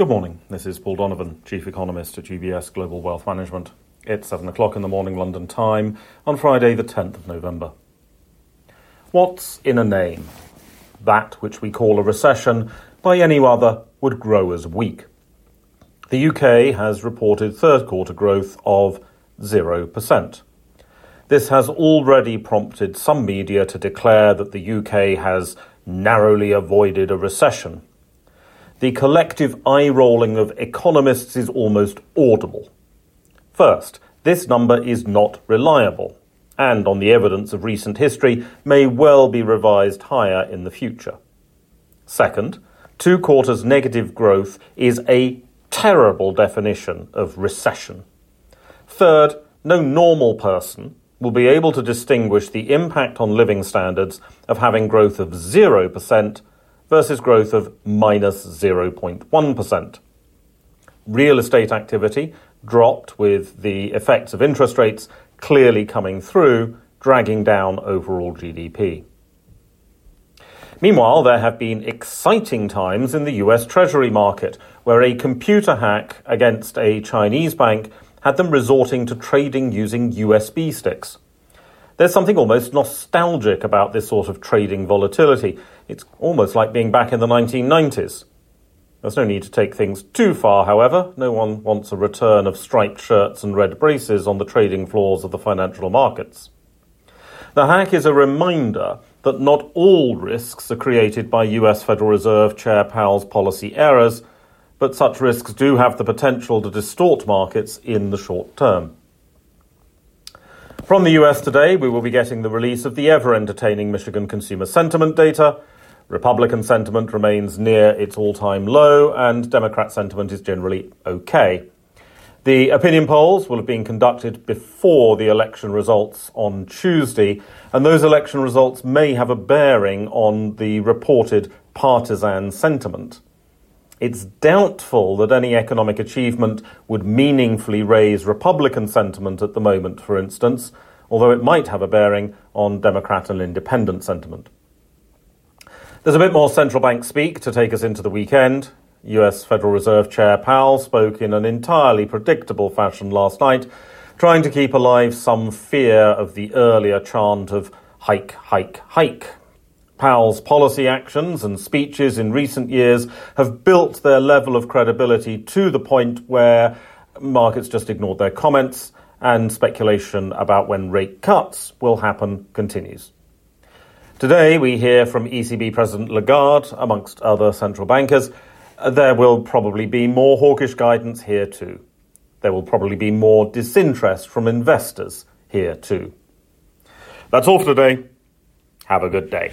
Good morning. This is Paul Donovan, Chief Economist at UBS Global Wealth Management. It's 7 o'clock in the morning London time on Friday, the 10th of November. What's in a name? That which we call a recession by any other would grow as weak. The UK has reported third quarter growth of 0%. This has already prompted some media to declare that the UK has narrowly avoided a recession the collective eye rolling of economists is almost audible. First, this number is not reliable, and on the evidence of recent history, may well be revised higher in the future. Second, two quarters negative growth is a terrible definition of recession. Third, no normal person will be able to distinguish the impact on living standards of having growth of 0% versus growth of minus 0.1. Real estate activity dropped with the effects of interest rates clearly coming through, dragging down overall GDP. Meanwhile, there have been exciting times in the US Treasury market, where a computer hack against a Chinese bank had them resorting to trading using USB sticks. There's something almost nostalgic about this sort of trading volatility. It's almost like being back in the 1990s. There's no need to take things too far, however. No one wants a return of striped shirts and red braces on the trading floors of the financial markets. The hack is a reminder that not all risks are created by US Federal Reserve Chair Powell's policy errors, but such risks do have the potential to distort markets in the short term. From the US today, we will be getting the release of the ever entertaining Michigan consumer sentiment data. Republican sentiment remains near its all time low, and Democrat sentiment is generally okay. The opinion polls will have been conducted before the election results on Tuesday, and those election results may have a bearing on the reported partisan sentiment. It's doubtful that any economic achievement would meaningfully raise Republican sentiment at the moment, for instance, although it might have a bearing on Democrat and independent sentiment. There's a bit more central bank speak to take us into the weekend. US Federal Reserve Chair Powell spoke in an entirely predictable fashion last night, trying to keep alive some fear of the earlier chant of hike, hike, hike Powell's policy actions and speeches in recent years have built their level of credibility to the point where markets just ignored their comments and speculation about when rate cuts will happen continues. Today, we hear from ECB President Lagarde, amongst other central bankers. There will probably be more hawkish guidance here too. There will probably be more disinterest from investors here too. That's all for today. Have a good day.